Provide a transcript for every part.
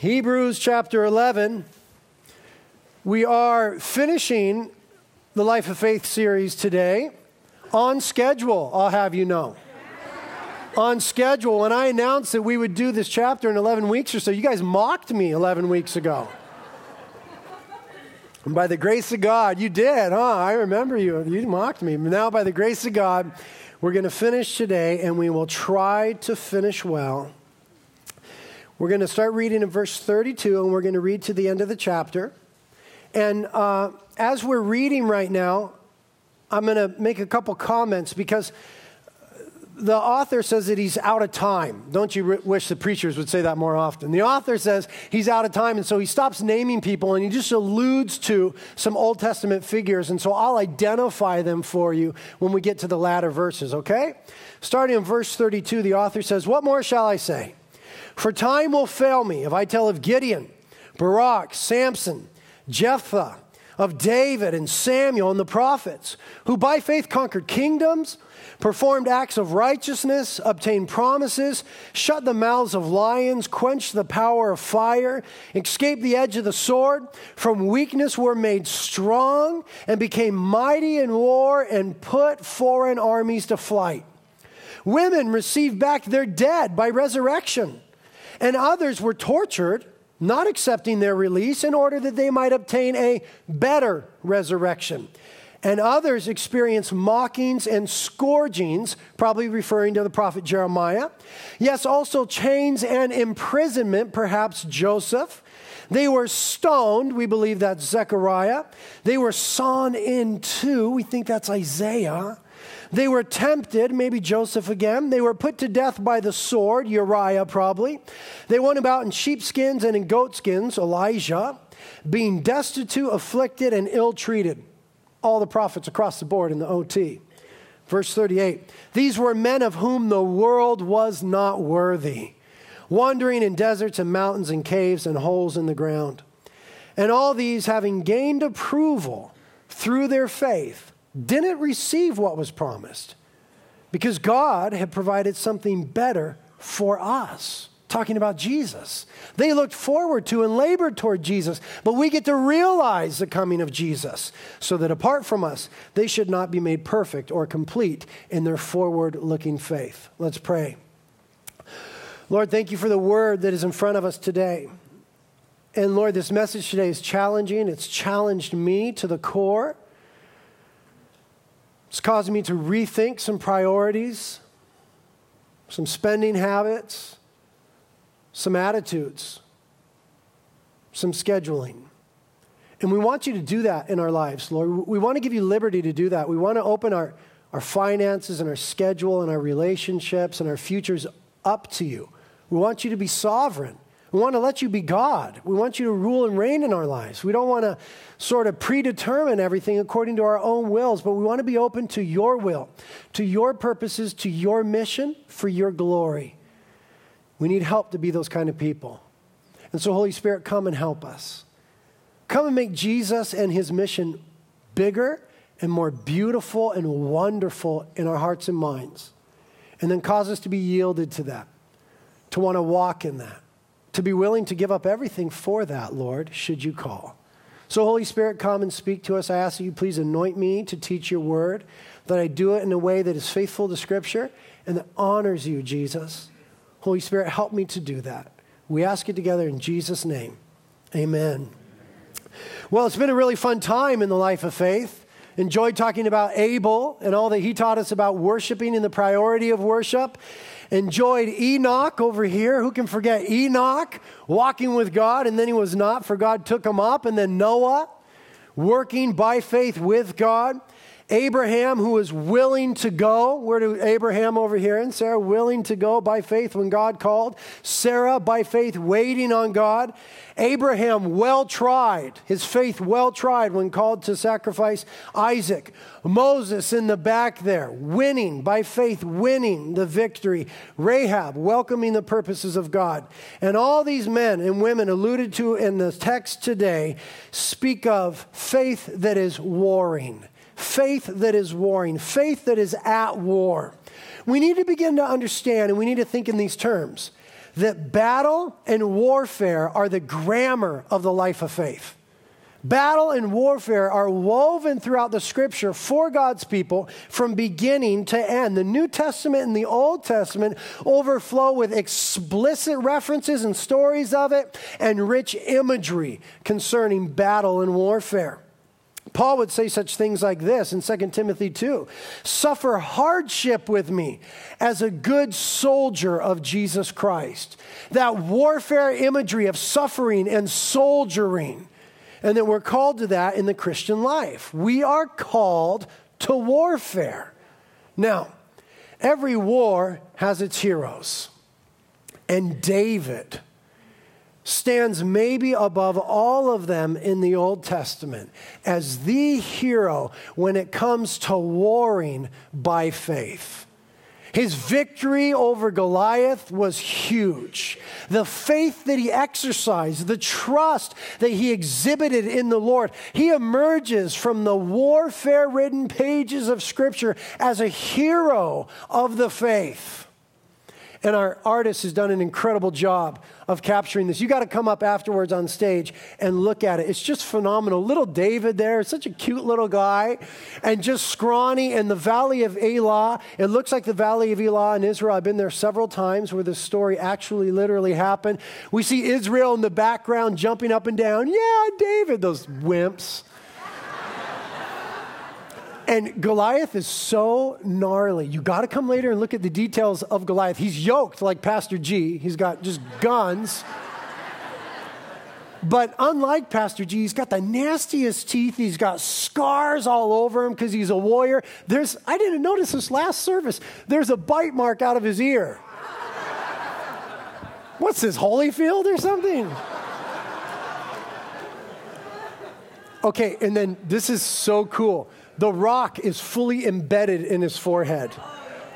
Hebrews chapter 11. We are finishing the Life of Faith series today on schedule, I'll have you know. on schedule. When I announced that we would do this chapter in 11 weeks or so, you guys mocked me 11 weeks ago. And by the grace of God, you did, huh? I remember you. You mocked me. Now, by the grace of God, we're going to finish today and we will try to finish well. We're going to start reading in verse 32 and we're going to read to the end of the chapter. And uh, as we're reading right now, I'm going to make a couple comments because the author says that he's out of time. Don't you wish the preachers would say that more often? The author says he's out of time, and so he stops naming people and he just alludes to some Old Testament figures. And so I'll identify them for you when we get to the latter verses, okay? Starting in verse 32, the author says, What more shall I say? For time will fail me if I tell of Gideon, Barak, Samson, Jephthah, of David and Samuel and the prophets, who by faith conquered kingdoms, performed acts of righteousness, obtained promises, shut the mouths of lions, quenched the power of fire, escaped the edge of the sword, from weakness were made strong, and became mighty in war, and put foreign armies to flight. Women received back their dead by resurrection and others were tortured, not accepting their release in order that they might obtain a better resurrection. And others experienced mockings and scourgings, probably referring to the prophet Jeremiah. Yes, also chains and imprisonment, perhaps Joseph. They were stoned, we believe that's Zechariah. They were sawn in two, we think that's Isaiah. They were tempted, maybe Joseph again. They were put to death by the sword, Uriah probably. They went about in sheepskins and in goatskins, Elijah, being destitute, afflicted, and ill treated. All the prophets across the board in the OT. Verse 38 These were men of whom the world was not worthy, wandering in deserts and mountains and caves and holes in the ground. And all these, having gained approval through their faith, didn't receive what was promised because God had provided something better for us. Talking about Jesus. They looked forward to and labored toward Jesus, but we get to realize the coming of Jesus so that apart from us, they should not be made perfect or complete in their forward looking faith. Let's pray. Lord, thank you for the word that is in front of us today. And Lord, this message today is challenging. It's challenged me to the core. It's causing me to rethink some priorities, some spending habits, some attitudes, some scheduling. And we want you to do that in our lives, Lord. We want to give you liberty to do that. We want to open our, our finances and our schedule and our relationships and our futures up to you. We want you to be sovereign. We want to let you be God. We want you to rule and reign in our lives. We don't want to sort of predetermine everything according to our own wills, but we want to be open to your will, to your purposes, to your mission for your glory. We need help to be those kind of people. And so, Holy Spirit, come and help us. Come and make Jesus and his mission bigger and more beautiful and wonderful in our hearts and minds. And then cause us to be yielded to that, to want to walk in that to be willing to give up everything for that, Lord, should you call. So, Holy Spirit, come and speak to us. I ask that you please anoint me to teach your word, that I do it in a way that is faithful to Scripture and that honors you, Jesus. Holy Spirit, help me to do that. We ask it together in Jesus' name. Amen. Well, it's been a really fun time in the life of faith. Enjoyed talking about Abel and all that he taught us about worshiping and the priority of worship enjoyed Enoch over here. Who can forget Enoch walking with God and then he was not, for God took him up. And then Noah working by faith with God. Abraham, who was willing to go. Where do Abraham over here and Sarah willing to go by faith when God called? Sarah by faith waiting on God. Abraham well tried, his faith well tried when called to sacrifice Isaac. Moses in the back there, winning by faith, winning the victory. Rahab welcoming the purposes of God. And all these men and women alluded to in the text today speak of faith that is warring faith that is warring, faith that is at war. We need to begin to understand and we need to think in these terms that battle and warfare are the grammar of the life of faith. Battle and warfare are woven throughout the scripture for God's people from beginning to end. The New Testament and the Old Testament overflow with explicit references and stories of it and rich imagery concerning battle and warfare. Paul would say such things like this in 2 Timothy 2 Suffer hardship with me as a good soldier of Jesus Christ. That warfare imagery of suffering and soldiering and that we're called to that in the Christian life. We are called to warfare. Now, every war has its heroes. And David stands maybe above all of them in the Old Testament as the hero when it comes to warring by faith. His victory over Goliath was huge. The faith that he exercised, the trust that he exhibited in the Lord, he emerges from the warfare ridden pages of Scripture as a hero of the faith. And our artist has done an incredible job of capturing this. You got to come up afterwards on stage and look at it. It's just phenomenal. Little David there, such a cute little guy, and just scrawny. And the Valley of Elah, it looks like the Valley of Elah in Israel. I've been there several times where this story actually literally happened. We see Israel in the background jumping up and down. Yeah, David, those wimps. And Goliath is so gnarly. You got to come later and look at the details of Goliath. He's yoked like Pastor G, he's got just guns. But unlike Pastor G, he's got the nastiest teeth. He's got scars all over him because he's a warrior. There's, I didn't notice this last service. There's a bite mark out of his ear. What's this, Holyfield or something? Okay, and then this is so cool the rock is fully embedded in his forehead.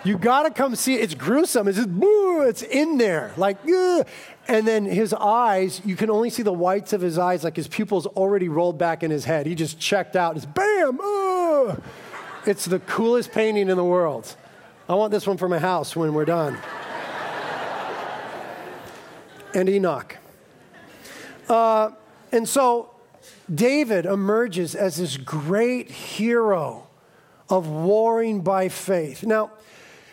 You got to come see it. It's gruesome. It's just, boo, it's in there. Like, ugh. and then his eyes, you can only see the whites of his eyes, like his pupils already rolled back in his head. He just checked out. It's bam, ugh. It's the coolest painting in the world. I want this one for my house when we're done. and Enoch. Uh, and so David emerges as this great hero of warring by faith. Now,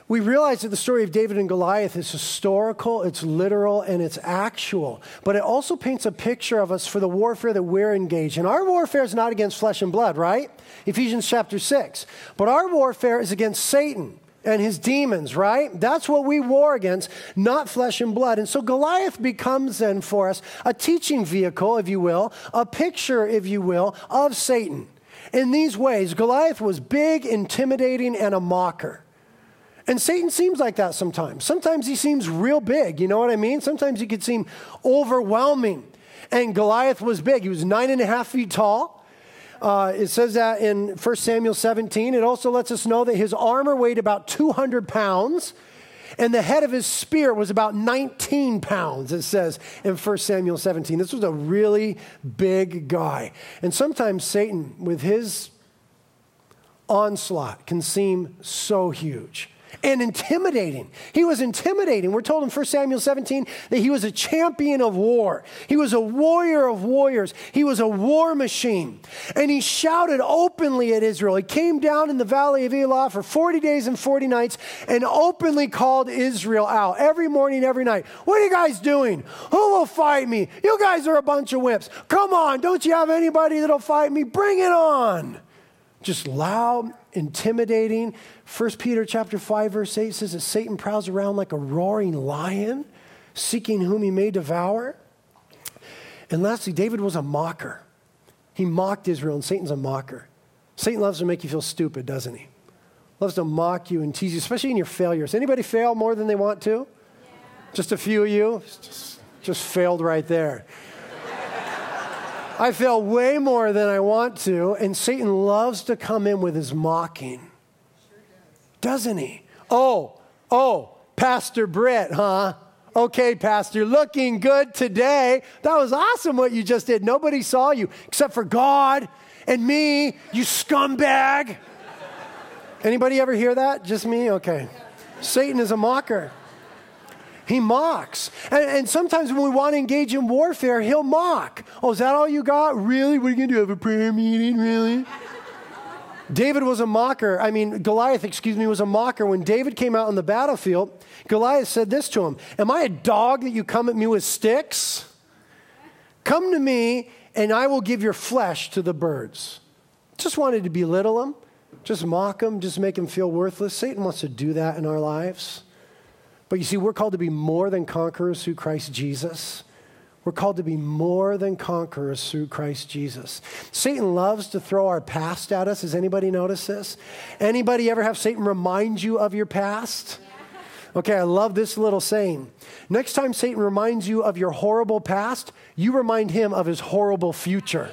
we realize that the story of David and Goliath is historical, it's literal, and it's actual. But it also paints a picture of us for the warfare that we're engaged in. Our warfare is not against flesh and blood, right? Ephesians chapter 6. But our warfare is against Satan and his demons, right? That's what we war against, not flesh and blood. And so Goliath becomes then for us a teaching vehicle, if you will, a picture, if you will, of Satan. In these ways, Goliath was big, intimidating, and a mocker. And Satan seems like that sometimes. Sometimes he seems real big, you know what I mean? Sometimes he could seem overwhelming. And Goliath was big. He was nine and a half feet tall. Uh, it says that in 1 Samuel 17. It also lets us know that his armor weighed about 200 pounds and the head of his spear was about 19 pounds, it says in 1 Samuel 17. This was a really big guy. And sometimes Satan, with his onslaught, can seem so huge and intimidating. He was intimidating. We're told in 1 Samuel 17 that he was a champion of war. He was a warrior of warriors. He was a war machine. And he shouted openly at Israel. He came down in the valley of Elah for 40 days and 40 nights and openly called Israel out every morning, every night. What are you guys doing? Who will fight me? You guys are a bunch of whips. Come on, don't you have anybody that'll fight me? Bring it on. Just loud intimidating. 1 Peter chapter 5 verse 8 says that Satan prowls around like a roaring lion, seeking whom he may devour. And lastly, David was a mocker. He mocked Israel, and Satan's a mocker. Satan loves to make you feel stupid, doesn't he? Loves to mock you and tease you, especially in your failures. Anybody fail more than they want to? Yeah. Just a few of you? Just, just failed right there. I fail way more than I want to, and Satan loves to come in with his mocking. Doesn't he? Oh, oh, Pastor Britt, huh? Okay, Pastor, looking good today. That was awesome what you just did. Nobody saw you except for God and me, you scumbag. Anybody ever hear that? Just me? Okay. Satan is a mocker. He mocks. And, and, sometimes when we want to engage in warfare, he'll mock. Oh, is that all you got? Really? What are you going to do? Have a prayer meeting? Really? David was a mocker. I mean, Goliath, excuse me, was a mocker. When David came out on the battlefield, Goliath said this to him Am I a dog that you come at me with sticks? Come to me, and I will give your flesh to the birds. Just wanted to belittle him, just mock him, just make him feel worthless. Satan wants to do that in our lives. But you see, we're called to be more than conquerors through Christ Jesus. We're called to be more than conquerors through Christ Jesus. Satan loves to throw our past at us. Has anybody noticed this? Anybody ever have Satan remind you of your past? Okay, I love this little saying. Next time Satan reminds you of your horrible past, you remind him of his horrible future.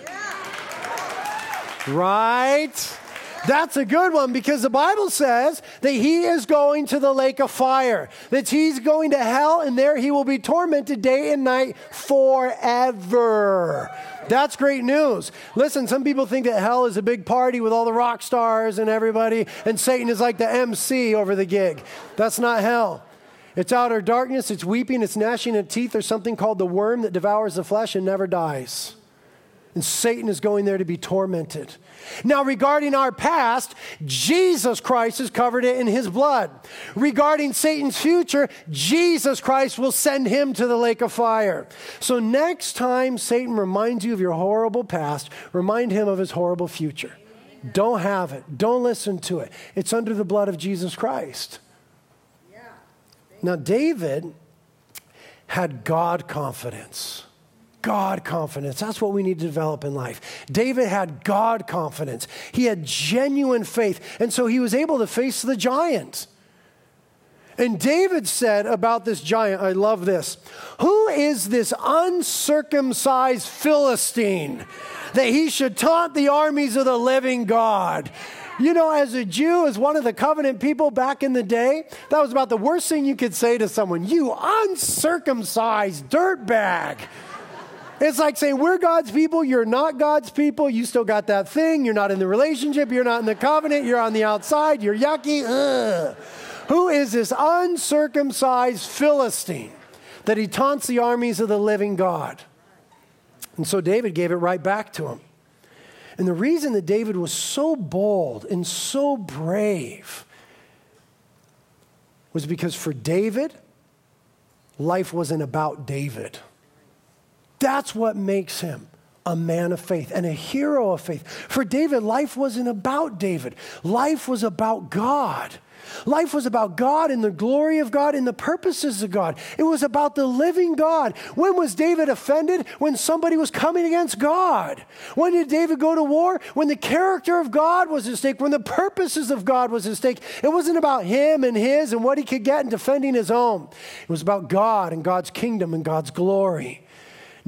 Right? That's a good one because the Bible says that he is going to the lake of fire, that he's going to hell, and there he will be tormented day and night forever. That's great news. Listen, some people think that hell is a big party with all the rock stars and everybody, and Satan is like the MC over the gig. That's not hell. It's outer darkness, it's weeping, it's gnashing of teeth. There's something called the worm that devours the flesh and never dies. And Satan is going there to be tormented. Now, regarding our past, Jesus Christ has covered it in his blood. Regarding Satan's future, Jesus Christ will send him to the lake of fire. So, next time Satan reminds you of your horrible past, remind him of his horrible future. Don't have it, don't listen to it. It's under the blood of Jesus Christ. Now, David had God confidence. God confidence. That's what we need to develop in life. David had God confidence. He had genuine faith. And so he was able to face the giant. And David said about this giant, I love this. Who is this uncircumcised Philistine that he should taunt the armies of the living God? You know, as a Jew, as one of the covenant people back in the day, that was about the worst thing you could say to someone. You uncircumcised dirtbag. It's like saying, We're God's people, you're not God's people, you still got that thing, you're not in the relationship, you're not in the covenant, you're on the outside, you're yucky. Ugh. Who is this uncircumcised Philistine that he taunts the armies of the living God? And so David gave it right back to him. And the reason that David was so bold and so brave was because for David, life wasn't about David. That's what makes him a man of faith and a hero of faith. For David, life wasn't about David, life was about God. Life was about God and the glory of God and the purposes of God. It was about the living God. When was David offended? When somebody was coming against God. When did David go to war? When the character of God was at stake, when the purposes of God was at stake. It wasn't about him and his and what he could get in defending his own. It was about God and God's kingdom and God's glory.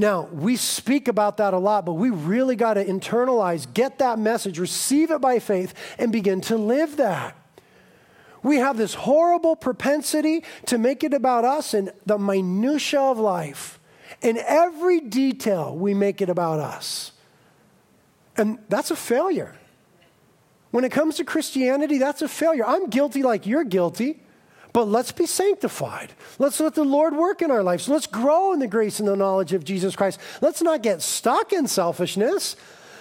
Now, we speak about that a lot, but we really got to internalize, get that message, receive it by faith, and begin to live that. We have this horrible propensity to make it about us and the minutitia of life. In every detail, we make it about us. And that's a failure. When it comes to Christianity, that's a failure. I'm guilty like you're guilty. But let's be sanctified. Let's let the Lord work in our lives. Let's grow in the grace and the knowledge of Jesus Christ. Let's not get stuck in selfishness.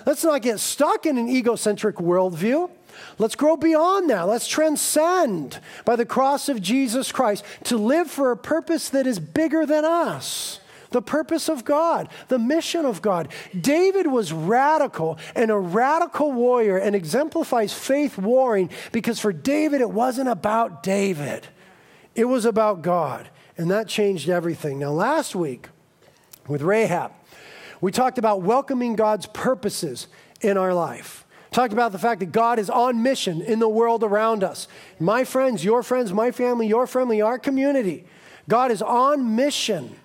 Let's not get stuck in an egocentric worldview. Let's grow beyond that. Let's transcend by the cross of Jesus Christ to live for a purpose that is bigger than us the purpose of God, the mission of God. David was radical and a radical warrior and exemplifies faith warring because for David, it wasn't about David. It was about God, and that changed everything. Now, last week with Rahab, we talked about welcoming God's purposes in our life. Talked about the fact that God is on mission in the world around us. My friends, your friends, my family, your family, our community. God is on mission.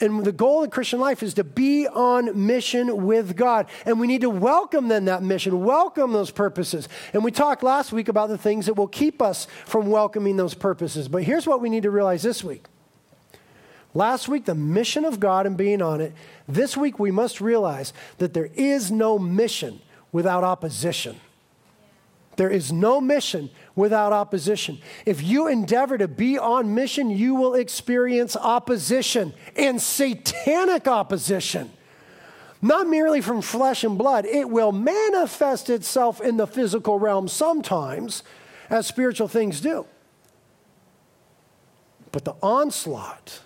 And the goal in Christian life is to be on mission with God. And we need to welcome then that mission, welcome those purposes. And we talked last week about the things that will keep us from welcoming those purposes. But here's what we need to realize this week. Last week, the mission of God and being on it. This week, we must realize that there is no mission without opposition. There is no mission without opposition. If you endeavor to be on mission, you will experience opposition and satanic opposition. Not merely from flesh and blood, it will manifest itself in the physical realm sometimes, as spiritual things do. But the onslaught,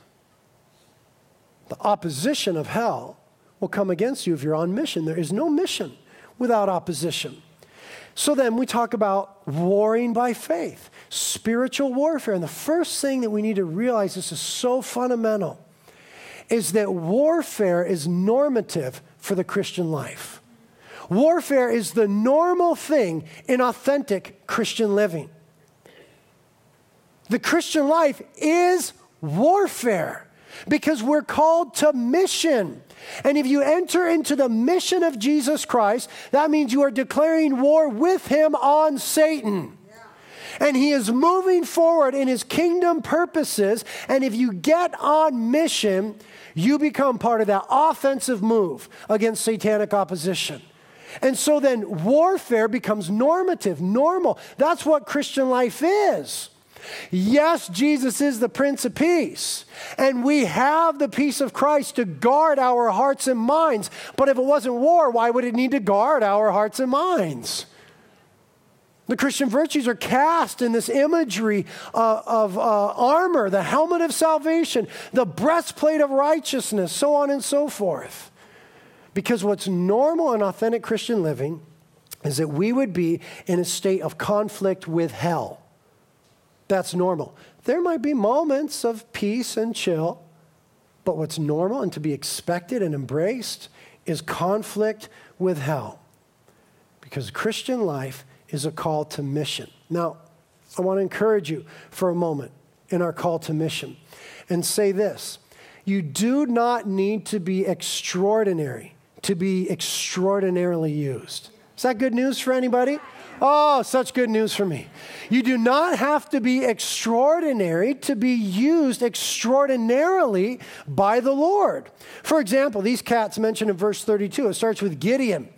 the opposition of hell will come against you if you're on mission. There is no mission without opposition. So then we talk about warring by faith, spiritual warfare. And the first thing that we need to realize this is so fundamental is that warfare is normative for the Christian life. Warfare is the normal thing in authentic Christian living. The Christian life is warfare because we're called to mission. And if you enter into the mission of Jesus Christ, that means you are declaring war with him on Satan. And he is moving forward in his kingdom purposes. And if you get on mission, you become part of that offensive move against satanic opposition. And so then warfare becomes normative, normal. That's what Christian life is. Yes, Jesus is the Prince of Peace, and we have the peace of Christ to guard our hearts and minds. But if it wasn't war, why would it need to guard our hearts and minds? The Christian virtues are cast in this imagery uh, of uh, armor, the helmet of salvation, the breastplate of righteousness, so on and so forth. Because what's normal and authentic Christian living is that we would be in a state of conflict with hell. That's normal. There might be moments of peace and chill, but what's normal and to be expected and embraced is conflict with hell. Because Christian life is a call to mission. Now, I want to encourage you for a moment in our call to mission and say this you do not need to be extraordinary to be extraordinarily used. Is that good news for anybody? Oh, such good news for me. You do not have to be extraordinary to be used extraordinarily by the Lord. For example, these cats mentioned in verse 32, it starts with Gideon.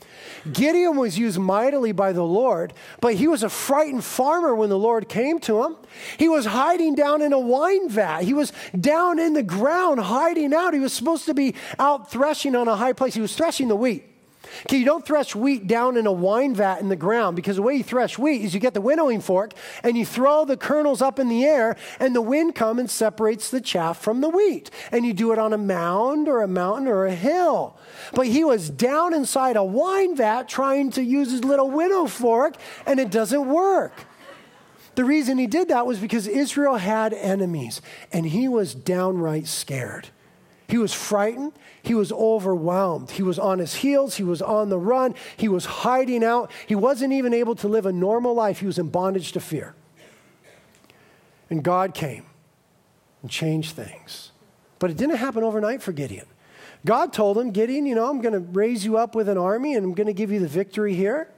Gideon was used mightily by the Lord, but he was a frightened farmer when the Lord came to him. He was hiding down in a wine vat. He was down in the ground hiding out. He was supposed to be out threshing on a high place. He was threshing the wheat. Okay, you don't thresh wheat down in a wine vat in the ground because the way you thresh wheat is you get the winnowing fork and you throw the kernels up in the air and the wind comes and separates the chaff from the wheat. And you do it on a mound or a mountain or a hill. But he was down inside a wine vat trying to use his little winnow fork and it doesn't work. The reason he did that was because Israel had enemies and he was downright scared. He was frightened. He was overwhelmed. He was on his heels. He was on the run. He was hiding out. He wasn't even able to live a normal life. He was in bondage to fear. And God came and changed things. But it didn't happen overnight for Gideon. God told him, Gideon, you know, I'm going to raise you up with an army and I'm going to give you the victory here.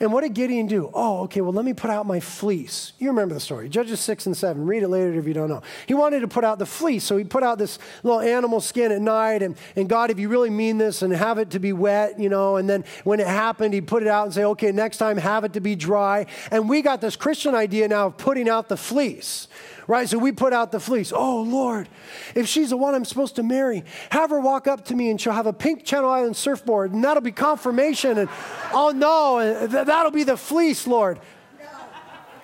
And what did Gideon do? Oh, okay, well, let me put out my fleece. You remember the story. Judges 6 and 7. Read it later if you don't know. He wanted to put out the fleece, so he put out this little animal skin at night. And, and God, if you really mean this and have it to be wet, you know, and then when it happened, he'd put it out and say, okay, next time have it to be dry. And we got this Christian idea now of putting out the fleece right? So we put out the fleece. Oh, Lord, if she's the one I'm supposed to marry, have her walk up to me and she'll have a pink Channel Island surfboard, and that'll be confirmation. And oh, no, that'll be the fleece, Lord.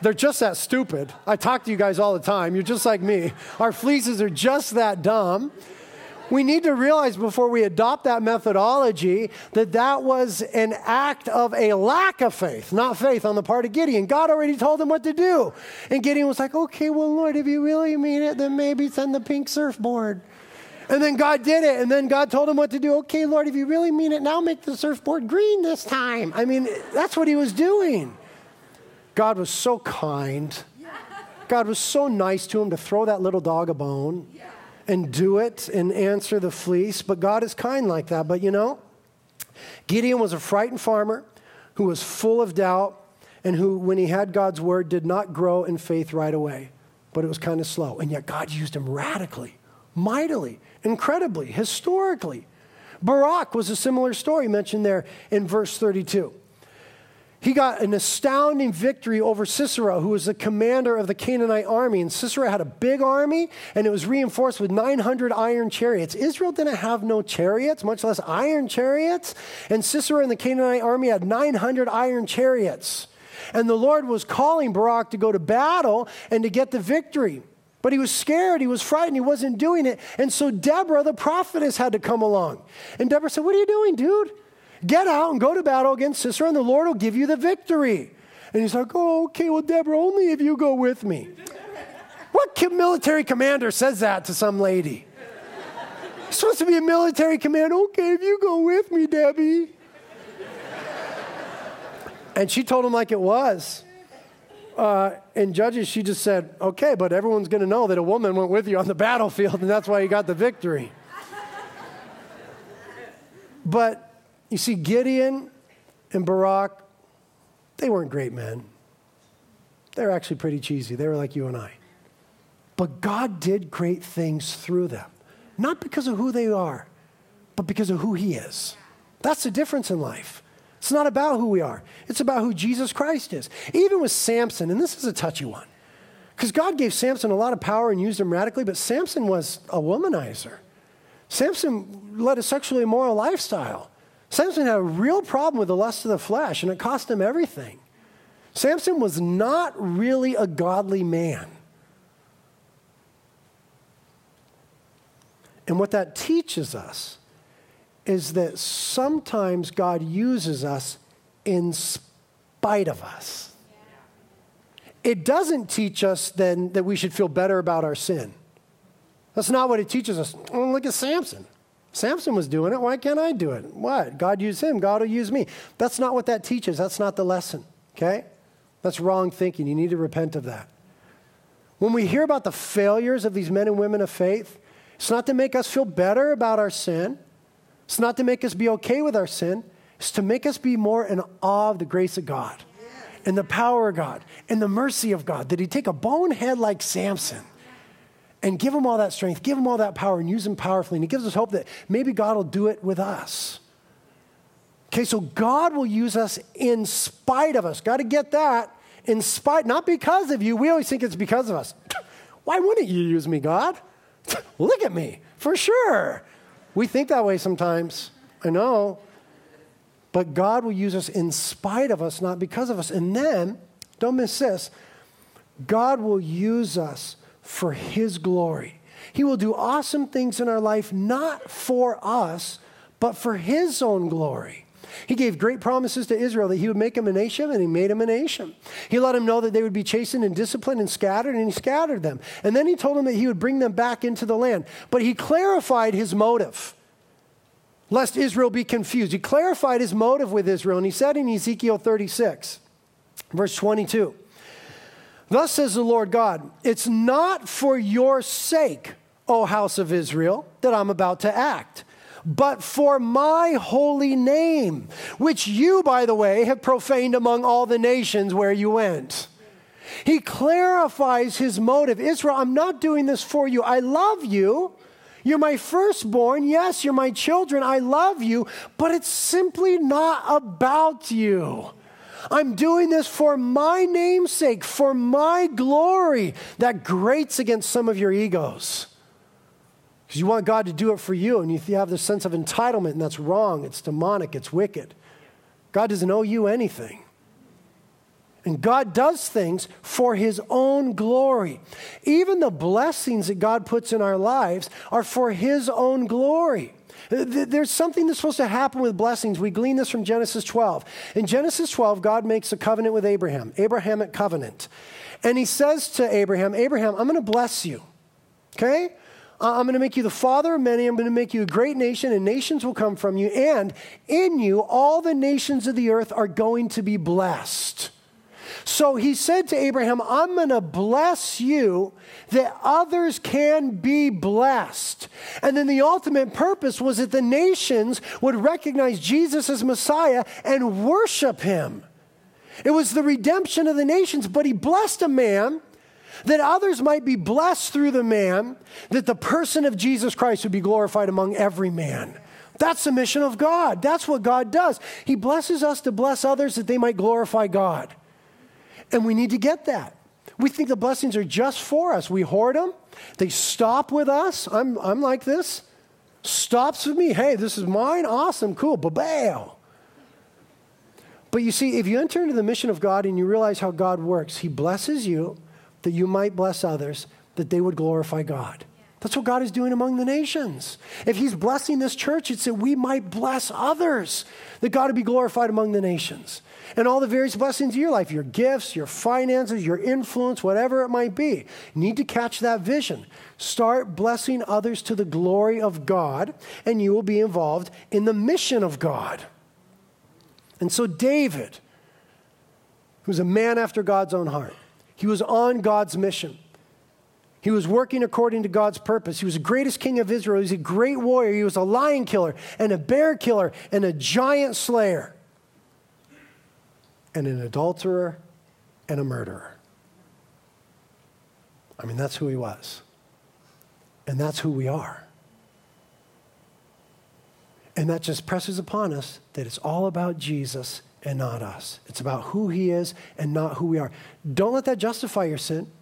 They're just that stupid. I talk to you guys all the time. You're just like me. Our fleeces are just that dumb we need to realize before we adopt that methodology that that was an act of a lack of faith, not faith on the part of Gideon. God already told him what to do. And Gideon was like, okay, well, Lord, if you really mean it, then maybe send the pink surfboard. And then God did it. And then God told him what to do. Okay, Lord, if you really mean it, now make the surfboard green this time. I mean, that's what he was doing. God was so kind. God was so nice to him to throw that little dog a bone and do it and answer the fleece, but God is kind like that. But you know, Gideon was a frightened farmer who was full of doubt and who, when he had God's word, did not grow in faith right away, but it was kind of slow. And yet God used him radically, mightily, incredibly, historically. Barak was a similar story mentioned there in verse 32. He got an astounding victory over Sisera, who was the commander of the Canaanite army. And Sisera had a big army, and it was reinforced with 900 iron chariots. Israel didn't have no chariots, much less iron chariots. And Sisera and the Canaanite army had 900 iron chariots. And the Lord was calling Barak to go to battle and to get the victory. But he was scared, he was frightened, he wasn't doing it. And so Deborah, the prophetess, had to come along. And Deborah said, What are you doing, dude? Get out and go to battle against Sisera, and the Lord will give you the victory. And he's like, Oh, okay, well, Deborah, only if you go with me. what military commander says that to some lady? Supposed to be a military commander. Okay, if you go with me, Debbie. and she told him like it was. Uh, in Judges, she just said, okay, but everyone's going to know that a woman went with you on the battlefield, and that's why you got the victory. but you see, Gideon and Barak, they weren't great men. They were actually pretty cheesy. They were like you and I. But God did great things through them, not because of who they are, but because of who He is. That's the difference in life. It's not about who we are, it's about who Jesus Christ is. Even with Samson, and this is a touchy one, because God gave Samson a lot of power and used him radically, but Samson was a womanizer. Samson led a sexually immoral lifestyle. Samson had a real problem with the lust of the flesh, and it cost him everything. Samson was not really a godly man. And what that teaches us is that sometimes God uses us in spite of us. It doesn't teach us then that we should feel better about our sin. That's not what it teaches us. Oh, look at Samson. Samson was doing it. Why can't I do it? What? God used him. God will use me. That's not what that teaches. That's not the lesson. Okay? That's wrong thinking. You need to repent of that. When we hear about the failures of these men and women of faith, it's not to make us feel better about our sin. It's not to make us be okay with our sin. It's to make us be more in awe of the grace of God and the power of God and the mercy of God. Did he take a bonehead like Samson and give him all that strength, give him all that power, and use him powerfully. And he gives us hope that maybe God will do it with us. Okay, so God will use us in spite of us. Got to get that. In spite, not because of you. We always think it's because of us. Why wouldn't you use me, God? Look at me, for sure. We think that way sometimes. I know. But God will use us in spite of us, not because of us. And then, don't miss this God will use us for His glory. He will do awesome things in our life, not for us, but for His own glory. He gave great promises to Israel that he would make them a nation, and he made them a nation. He let them know that they would be chastened and disciplined and scattered, and he scattered them. And then he told them that he would bring them back into the land. But he clarified his motive, lest Israel be confused. He clarified his motive with Israel, and he said in Ezekiel 36, verse 22, Thus says the Lord God, it's not for your sake, O house of Israel, that I'm about to act, but for my holy name, which you, by the way, have profaned among all the nations where you went. He clarifies his motive. Israel, I'm not doing this for you. I love you. You're my firstborn. Yes, you're my children. I love you, but it's simply not about you. I'm doing this for my name's sake, for my glory. That grates against some of your egos. Because you want God to do it for you, and you have this sense of entitlement, and that's wrong. It's demonic, it's wicked. God doesn't owe you anything. And God does things for His own glory. Even the blessings that God puts in our lives are for His own glory. There's something that's supposed to happen with blessings. We glean this from Genesis 12. In Genesis 12, God makes a covenant with Abraham, Abrahamic covenant. And he says to Abraham, Abraham, I'm going to bless you. Okay? I'm going to make you the father of many. I'm going to make you a great nation, and nations will come from you. And in you, all the nations of the earth are going to be blessed. So he said to Abraham, I'm going to bless you that others can be blessed. And then the ultimate purpose was that the nations would recognize Jesus as Messiah and worship him. It was the redemption of the nations, but he blessed a man that others might be blessed through the man, that the person of Jesus Christ would be glorified among every man. That's the mission of God. That's what God does. He blesses us to bless others that they might glorify God. And we need to get that. We think the blessings are just for us. We hoard them, they stop with us. I'm, I'm like this. Stops with me. Hey, this is mine. Awesome. Cool. Babail. But you see, if you enter into the mission of God and you realize how God works, He blesses you that you might bless others, that they would glorify God. That's what God is doing among the nations. If He's blessing this church, it's that we might bless others, that God would be glorified among the nations. And all the various blessings of your life, your gifts, your finances, your influence, whatever it might be, need to catch that vision. Start blessing others to the glory of God, and you will be involved in the mission of God. And so, David, who's a man after God's own heart, he was on God's mission. He was working according to God's purpose. He was the greatest king of Israel. He was a great warrior. He was a lion killer and a bear killer and a giant slayer and an adulterer and a murderer. I mean, that's who he was. And that's who we are. And that just presses upon us that it's all about Jesus and not us. It's about who he is and not who we are. Don't let that justify your sin.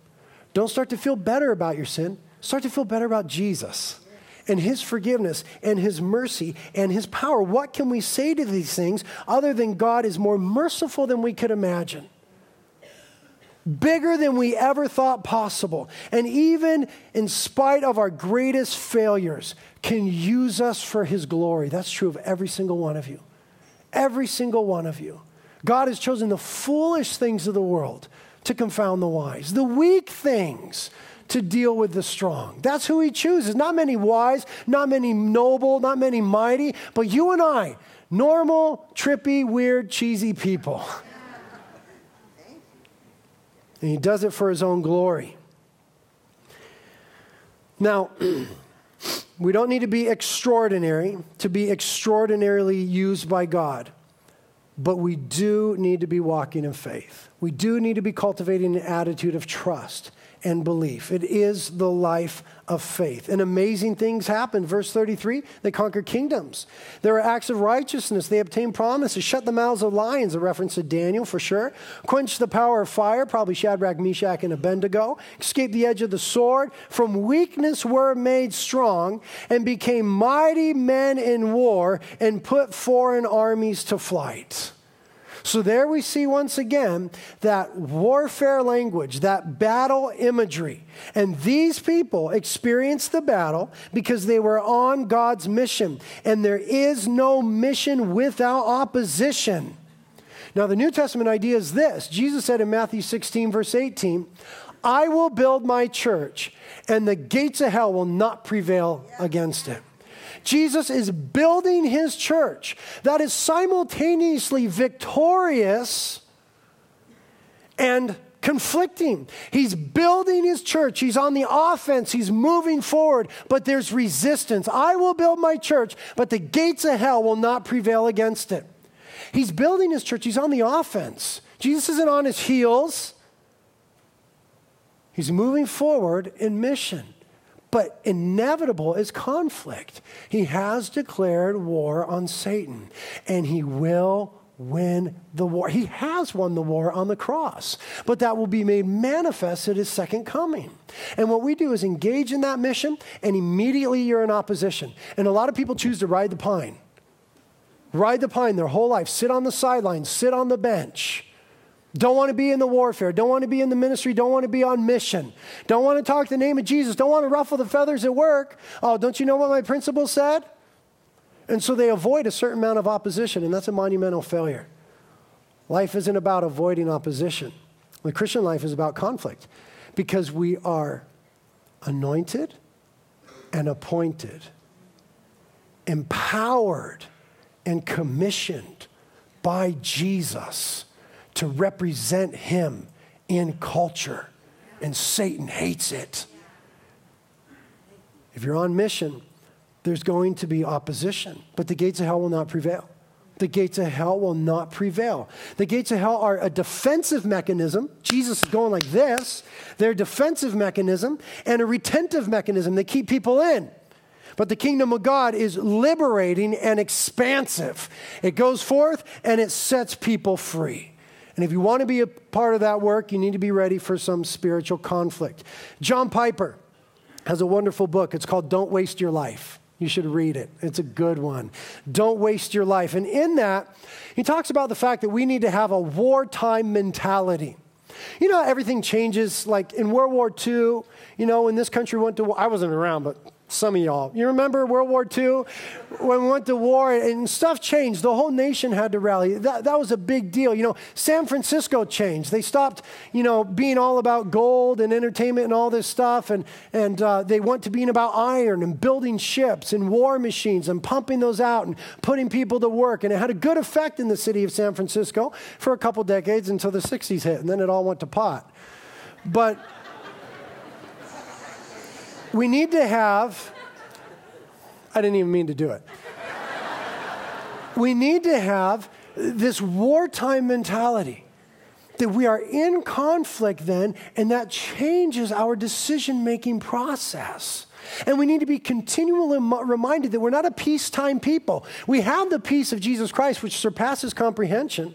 Don't start to feel better about your sin. Start to feel better about Jesus and his forgiveness and his mercy and his power. What can we say to these things other than God is more merciful than we could imagine? Bigger than we ever thought possible. And even in spite of our greatest failures, can use us for his glory. That's true of every single one of you. Every single one of you. God has chosen the foolish things of the world to confound the wise, the weak things to deal with the strong. That's who he chooses. Not many wise, not many noble, not many mighty, but you and I, normal, trippy, weird, cheesy people. And he does it for his own glory. Now, we don't need to be extraordinary to be extraordinarily used by God. But we do need to be walking in faith. We do need to be cultivating an attitude of trust and belief. It is the life of faith. And amazing things happen. Verse 33 they conquer kingdoms. There are acts of righteousness. They obtain promises, shut the mouths of lions, a reference to Daniel for sure. Quench the power of fire, probably Shadrach, Meshach, and Abednego. Escape the edge of the sword. From weakness were made strong and became mighty men in war and put foreign armies to flight. So there we see once again that warfare language, that battle imagery. And these people experienced the battle because they were on God's mission. And there is no mission without opposition. Now, the New Testament idea is this Jesus said in Matthew 16, verse 18, I will build my church, and the gates of hell will not prevail against it. Jesus is building his church that is simultaneously victorious and conflicting. He's building his church. He's on the offense. He's moving forward, but there's resistance. I will build my church, but the gates of hell will not prevail against it. He's building his church. He's on the offense. Jesus isn't on his heels. He's moving forward in mission but inevitable is conflict. He has declared war on Satan, and he will win the war. He has won the war on the cross, but that will be made manifest at his second coming. And what we do is engage in that mission, and immediately you're in opposition. And a lot of people choose to ride the pine. Ride the pine their whole life, sit on the sidelines, sit on the bench. Don't want to be in the warfare. Don't want to be in the ministry. Don't want to be on mission. Don't want to talk the name of Jesus. Don't want to ruffle the feathers at work. Oh, don't you know what my principal said? And so they avoid a certain amount of opposition, and that's a monumental failure. Life isn't about avoiding opposition. The Christian life is about conflict because we are anointed and appointed, empowered and commissioned by Jesus to represent him in culture, and Satan hates it. If you're on mission, there's going to be opposition, but the gates of hell will not prevail. The gates of hell will not prevail. The gates of hell are a defensive mechanism. Jesus is going like this. They're a defensive mechanism and a retentive mechanism. They keep people in. But the kingdom of God is liberating and expansive. It goes forth and it sets people free. And if you want to be a part of that work, you need to be ready for some spiritual conflict. John Piper has a wonderful book. It's called Don't Waste Your Life. You should read it. It's a good one. Don't waste your life. And in that, he talks about the fact that we need to have a wartime mentality. You know, everything changes. Like in World War II, you know, when this country went to war, I wasn't around, but some of y'all. You remember World War II? When we went to war and stuff changed, the whole nation had to rally. That, that was a big deal. You know, San Francisco changed. They stopped, you know, being all about gold and entertainment and all this stuff, and, and uh, they went to being about iron and building ships and war machines and pumping those out and putting people to work. And it had a good effect in the city of San Francisco for a couple decades until the 60s hit, and then it all went to pot. But we need to have, I didn't even mean to do it. we need to have this wartime mentality that we are in conflict then, and that changes our decision making process. And we need to be continually reminded that we're not a peacetime people. We have the peace of Jesus Christ, which surpasses comprehension,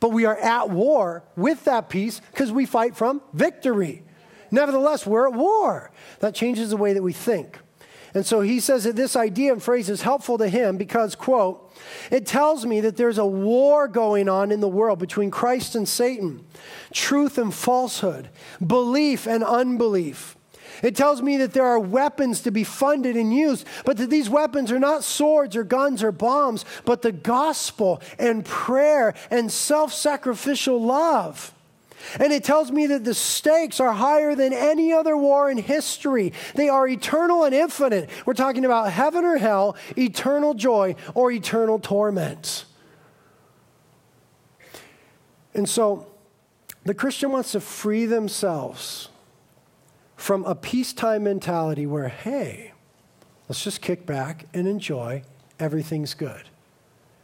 but we are at war with that peace because we fight from victory. Nevertheless, we're at war. That changes the way that we think. And so he says that this idea and phrase is helpful to him because, quote, it tells me that there's a war going on in the world between Christ and Satan, truth and falsehood, belief and unbelief. It tells me that there are weapons to be funded and used, but that these weapons are not swords or guns or bombs, but the gospel and prayer and self sacrificial love. And it tells me that the stakes are higher than any other war in history. They are eternal and infinite. We're talking about heaven or hell, eternal joy or eternal torment. And so the Christian wants to free themselves from a peacetime mentality where, hey, let's just kick back and enjoy, everything's good.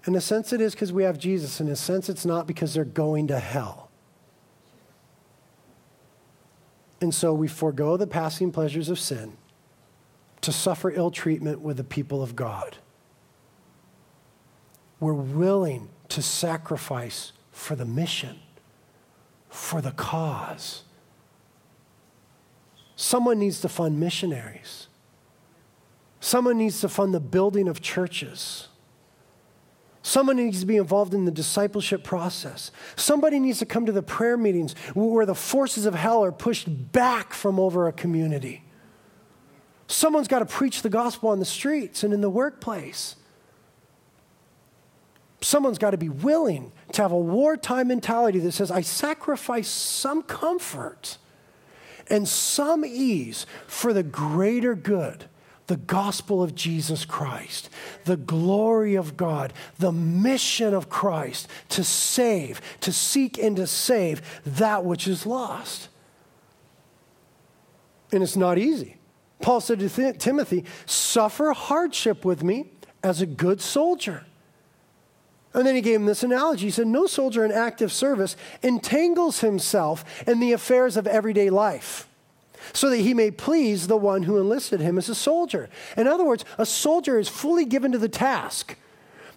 In a sense, it is because we have Jesus. In a sense, it's not because they're going to hell. And so we forego the passing pleasures of sin to suffer ill treatment with the people of God. We're willing to sacrifice for the mission, for the cause. Someone needs to fund missionaries. Someone needs to fund the building of churches. Someone needs to be involved in the discipleship process. Somebody needs to come to the prayer meetings where the forces of hell are pushed back from over a community. Someone's got to preach the gospel on the streets and in the workplace. Someone's got to be willing to have a wartime mentality that says, I sacrifice some comfort and some ease for the greater good the gospel of Jesus Christ, the glory of God, the mission of Christ to save, to seek and to save that which is lost. And it's not easy. Paul said to Th- Timothy, Suffer hardship with me as a good soldier. And then he gave him this analogy. He said, No soldier in active service entangles himself in the affairs of everyday life so that he may please the one who enlisted him as a soldier. In other words, a soldier is fully given to the task.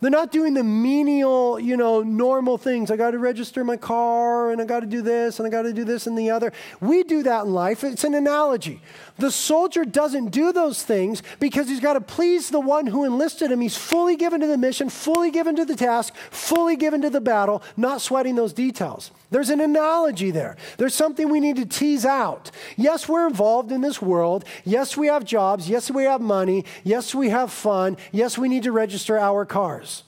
They're not doing the menial, you know, normal things. I got to register my car and I got to do this and I got to do this and the other. We do that in life. It's an analogy. The soldier doesn't do those things because he's got to please the one who enlisted him. He's fully given to the mission, fully given to the task, fully given to the battle, not sweating those details. There's an analogy there. There's something we need to tease out. Yes, we're involved in this world. Yes, we have jobs. Yes, we have money. Yes, we have fun. Yes, we need to register our cars.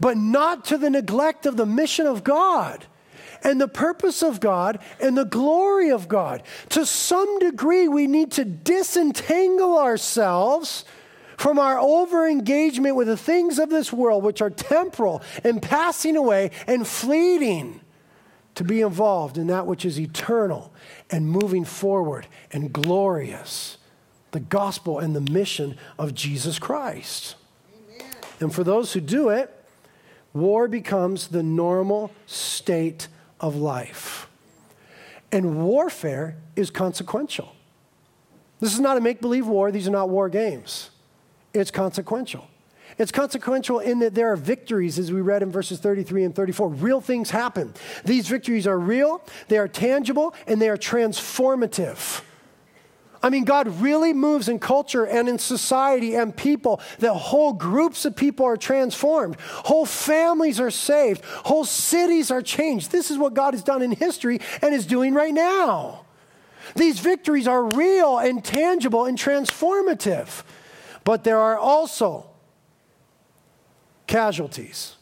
But not to the neglect of the mission of God and the purpose of God and the glory of God. To some degree, we need to disentangle ourselves from our over engagement with the things of this world, which are temporal and passing away and fleeting, to be involved in that which is eternal and moving forward and glorious the gospel and the mission of Jesus Christ. Amen. And for those who do it, war becomes the normal state of life. And warfare is consequential. This is not a make believe war, these are not war games. It's consequential. It's consequential in that there are victories, as we read in verses 33 and 34. Real things happen. These victories are real, they are tangible, and they are transformative. I mean, God really moves in culture and in society and people that whole groups of people are transformed, whole families are saved, whole cities are changed. This is what God has done in history and is doing right now. These victories are real and tangible and transformative, but there are also casualties.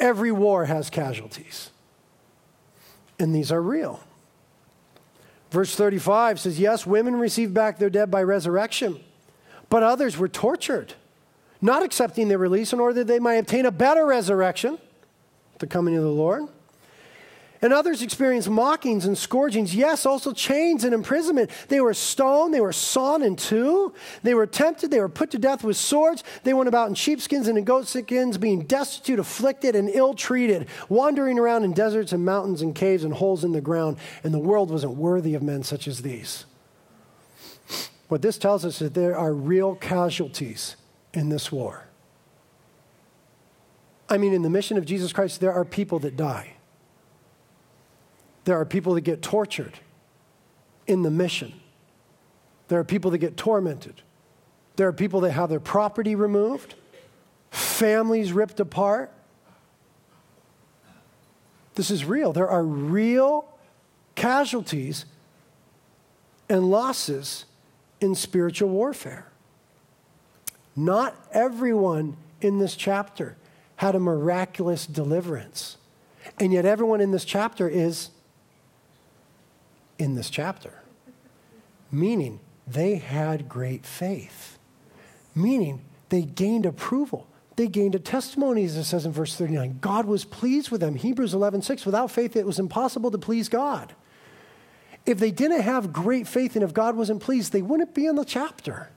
Every war has casualties, and these are real. Verse 35 says, Yes, women received back their dead by resurrection, but others were tortured, not accepting their release in order that they might obtain a better resurrection, the coming of the Lord. And others experienced mockings and scourgings, yes, also chains and imprisonment. They were stoned, they were sawn in two, they were tempted, they were put to death with swords. They went about in sheepskins and in goatskins, being destitute, afflicted, and ill treated, wandering around in deserts and mountains and caves and holes in the ground. And the world wasn't worthy of men such as these. What this tells us is that there are real casualties in this war. I mean, in the mission of Jesus Christ, there are people that die. There are people that get tortured in the mission. There are people that get tormented. There are people that have their property removed, families ripped apart. This is real. There are real casualties and losses in spiritual warfare. Not everyone in this chapter had a miraculous deliverance. And yet, everyone in this chapter is in this chapter. Meaning, they had great faith. Meaning, they gained approval. They gained a testimony, as it says in verse 39. God was pleased with them. Hebrews 11, 6. Without faith, it was impossible to please God. If they didn't have great faith and if God wasn't pleased, they wouldn't be in the chapter.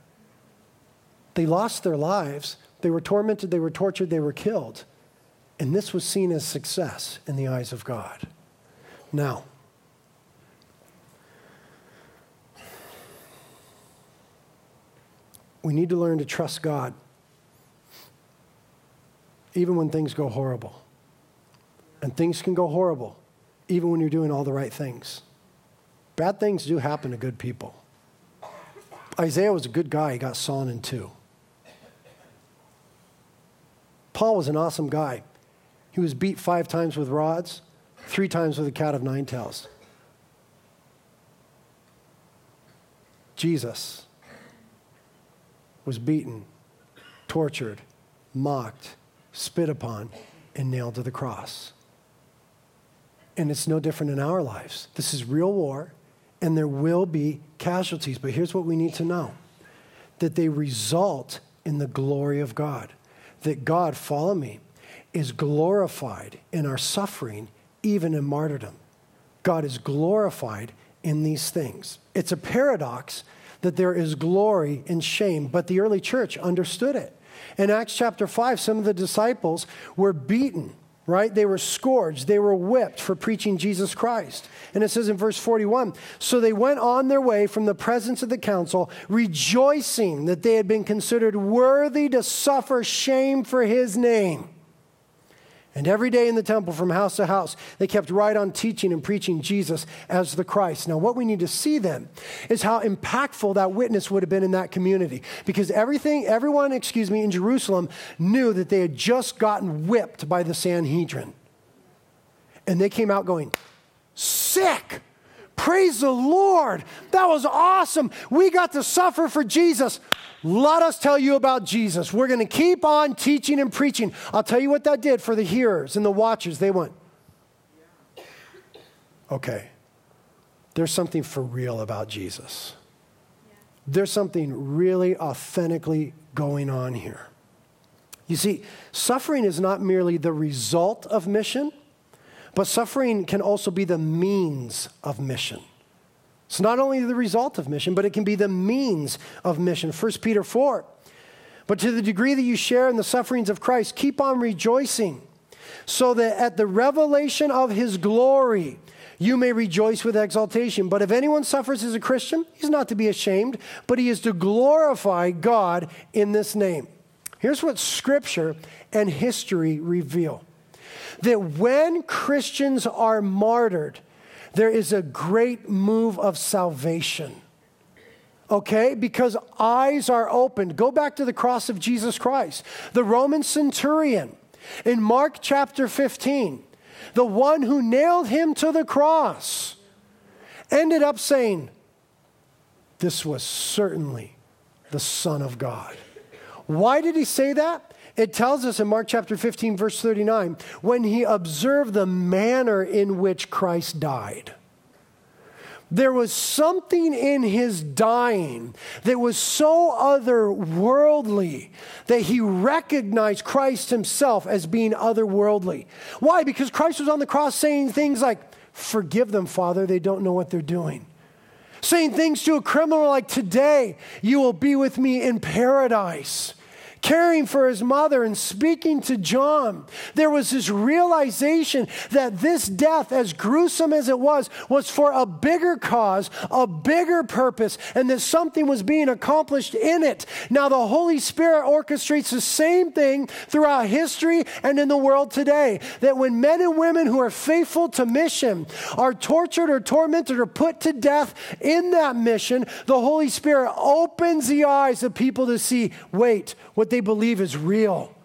They lost their lives. They were tormented, they were tortured, they were killed. And this was seen as success in the eyes of God. Now, we need to learn to trust God, even when things go horrible. And things can go horrible, even when you're doing all the right things. Bad things do happen to good people. Isaiah was a good guy, he got sawn in two. Paul was an awesome guy. He was beat five times with rods, three times with a cat of nine tails. Jesus was beaten, tortured, mocked, spit upon, and nailed to the cross. And it's no different in our lives. This is real war, and there will be casualties. But here's what we need to know that they result in the glory of God. That God, follow me, is glorified in our suffering, even in martyrdom. God is glorified in these things. It's a paradox that there is glory in shame, but the early church understood it. In Acts chapter 5, some of the disciples were beaten, right? They were scourged, they were whipped for preaching Jesus Christ. And it says in verse 41 So they went on their way from the presence of the council, rejoicing that they had been considered worthy to suffer shame for his name. And every day in the temple, from house to house, they kept right on teaching and preaching Jesus as the Christ. Now, what we need to see then is how impactful that witness would have been in that community. Because everything, everyone, excuse me, in Jerusalem knew that they had just gotten whipped by the Sanhedrin. And they came out going, sick. Praise the Lord. That was awesome. We got to suffer for Jesus. Let us tell you about Jesus. We're going to keep on teaching and preaching. I'll tell you what that did for the hearers and the watchers. They went, okay, there's something for real about Jesus. There's something really authentically going on here. You see, suffering is not merely the result of mission, but suffering can also be the means of mission. It's not only the result of mission, but it can be the means of mission. 1 Peter 4. But to the degree that you share in the sufferings of Christ, keep on rejoicing, so that at the revelation of his glory, you may rejoice with exultation. But if anyone suffers as a Christian, he's not to be ashamed, but he is to glorify God in this name. Here's what Scripture and history reveal that when Christians are martyred, there is a great move of salvation. Okay? Because eyes are opened. Go back to the cross of Jesus Christ. The Roman centurion in Mark chapter 15, the one who nailed him to the cross, ended up saying, This was certainly the Son of God. Why did he say that? It tells us in Mark chapter 15, verse 39, when he observed the manner in which Christ died. There was something in his dying that was so otherworldly that he recognized Christ himself as being otherworldly. Why? Because Christ was on the cross saying things like, Forgive them, Father, they don't know what they're doing. Saying things to a criminal like, Today you will be with me in paradise caring for his mother and speaking to John, there was this realization that this death, as gruesome as it was, was for a bigger cause, a bigger purpose, and that something was being accomplished in it. Now, the Holy Spirit orchestrates the same thing throughout history and in the world today. That when men and women who are faithful to mission are tortured or tormented or put to death in that mission, the Holy Spirit opens the eyes of people to see wait, what they believe is real.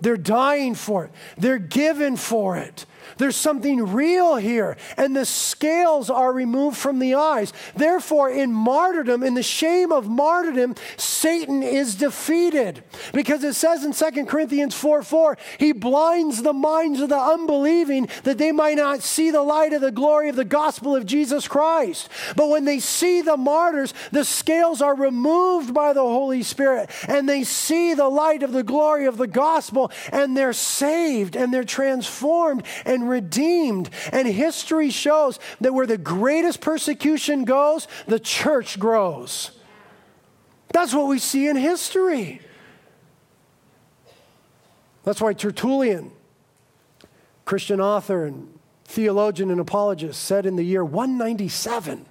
They're dying for it, they're given for it. There's something real here, and the scales are removed from the eyes. Therefore, in martyrdom, in the shame of martyrdom, Satan is defeated. Because it says in 2 Corinthians 4 4, he blinds the minds of the unbelieving that they might not see the light of the glory of the gospel of Jesus Christ. But when they see the martyrs, the scales are removed by the Holy Spirit, and they see the light of the glory of the gospel, and they're saved, and they're transformed, and redeemed. And history shows that where the greatest persecution goes, the church grows. That's what we see in history. That's why Tertullian, Christian author and theologian and apologist, said in the year 197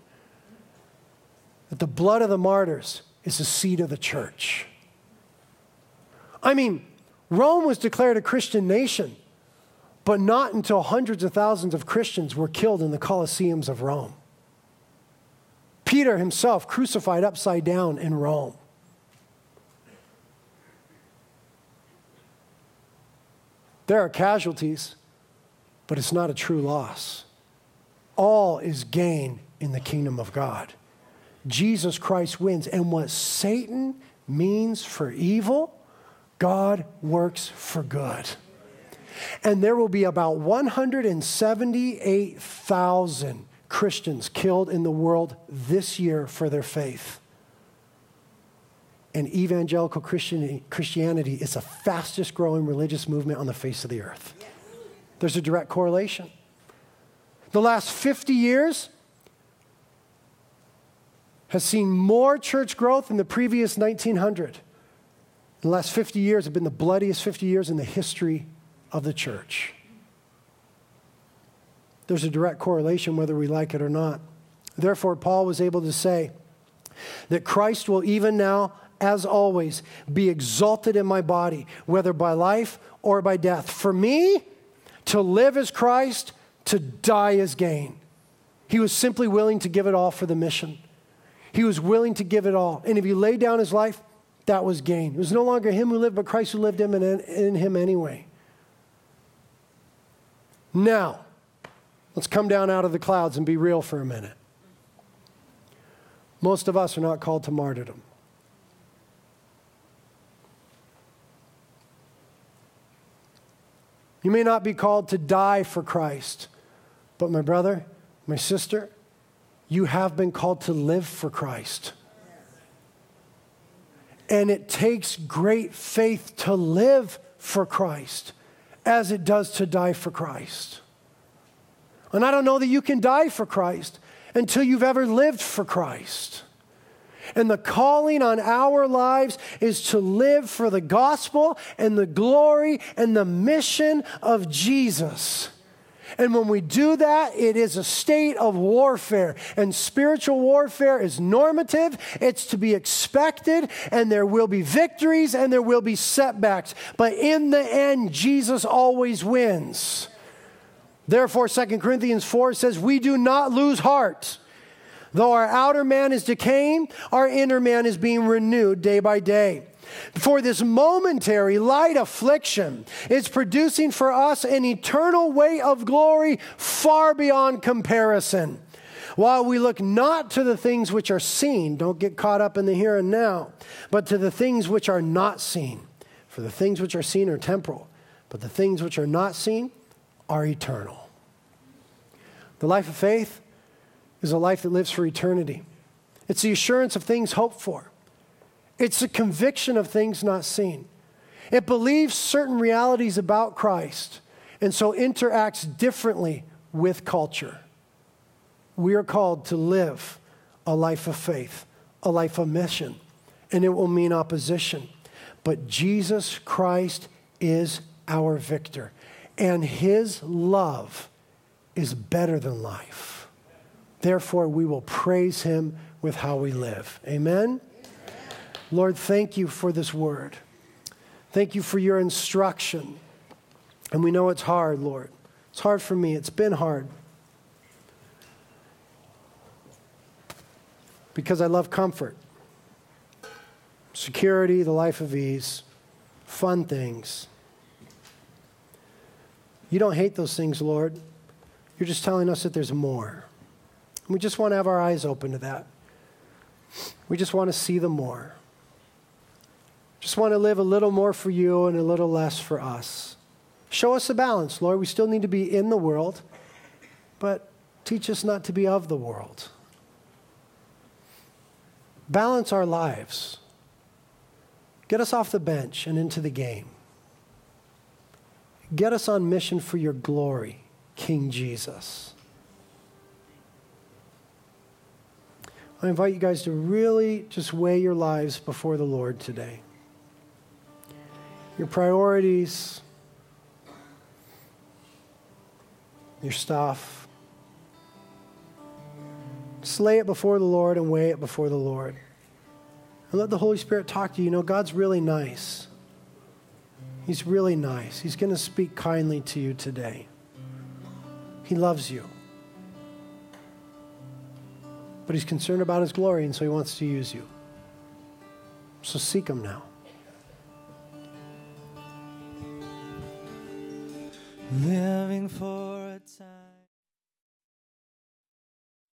that the blood of the martyrs is the seed of the church. I mean, Rome was declared a Christian nation but not until hundreds of thousands of Christians were killed in the Colosseums of Rome. Peter himself crucified upside down in Rome. There are casualties, but it's not a true loss. All is gain in the kingdom of God. Jesus Christ wins. And what Satan means for evil, God works for good. And there will be about 178,000 Christians killed in the world this year for their faith. And evangelical Christianity is the fastest growing religious movement on the face of the earth. There's a direct correlation. The last 50 years has seen more church growth than the previous 1900. The last 50 years have been the bloodiest 50 years in the history of the church. There's a direct correlation whether we like it or not. Therefore, Paul was able to say that Christ will even now, as always, be exalted in my body, whether by life or by death. For me, to live is Christ, to die is gain. He was simply willing to give it all for the mission. He was willing to give it all. And if he laid down his life, that was gain. It was no longer him who lived, but Christ who lived him in, in him anyway. Now, let's come down out of the clouds and be real for a minute. Most of us are not called to martyrdom. You may not be called to die for Christ, but my brother, my sister, you have been called to live for Christ. And it takes great faith to live for Christ as it does to die for Christ. And I don't know that you can die for Christ until you've ever lived for Christ. And the calling on our lives is to live for the gospel and the glory and the mission of Jesus. And when we do that, it is a state of warfare. And spiritual warfare is normative, it's to be expected, and there will be victories and there will be setbacks. But in the end, Jesus always wins. Therefore, 2 Corinthians 4 says, We do not lose heart. Though our outer man is decaying, our inner man is being renewed day by day. For this momentary light affliction is producing for us an eternal weight of glory far beyond comparison. While we look not to the things which are seen, don't get caught up in the here and now, but to the things which are not seen. For the things which are seen are temporal, but the things which are not seen are eternal. The life of faith is a life that lives for eternity. It's the assurance of things hoped for. It's a conviction of things not seen. It believes certain realities about Christ and so interacts differently with culture. We are called to live a life of faith, a life of mission, and it will mean opposition. But Jesus Christ is our victor, and his love is better than life. Therefore, we will praise him with how we live. Amen. Lord, thank you for this word. Thank you for your instruction. And we know it's hard, Lord. It's hard for me. It's been hard. Because I love comfort, security, the life of ease, fun things. You don't hate those things, Lord. You're just telling us that there's more. We just want to have our eyes open to that. We just want to see the more. Just want to live a little more for you and a little less for us. Show us a balance, Lord. We still need to be in the world, but teach us not to be of the world. Balance our lives. Get us off the bench and into the game. Get us on mission for your glory, King Jesus. I invite you guys to really just weigh your lives before the Lord today your priorities, your stuff. Just lay it before the Lord and weigh it before the Lord. And let the Holy Spirit talk to you. You know, God's really nice. He's really nice. He's going to speak kindly to you today. He loves you. But he's concerned about his glory, and so he wants to use you. So seek him now. Living for a time.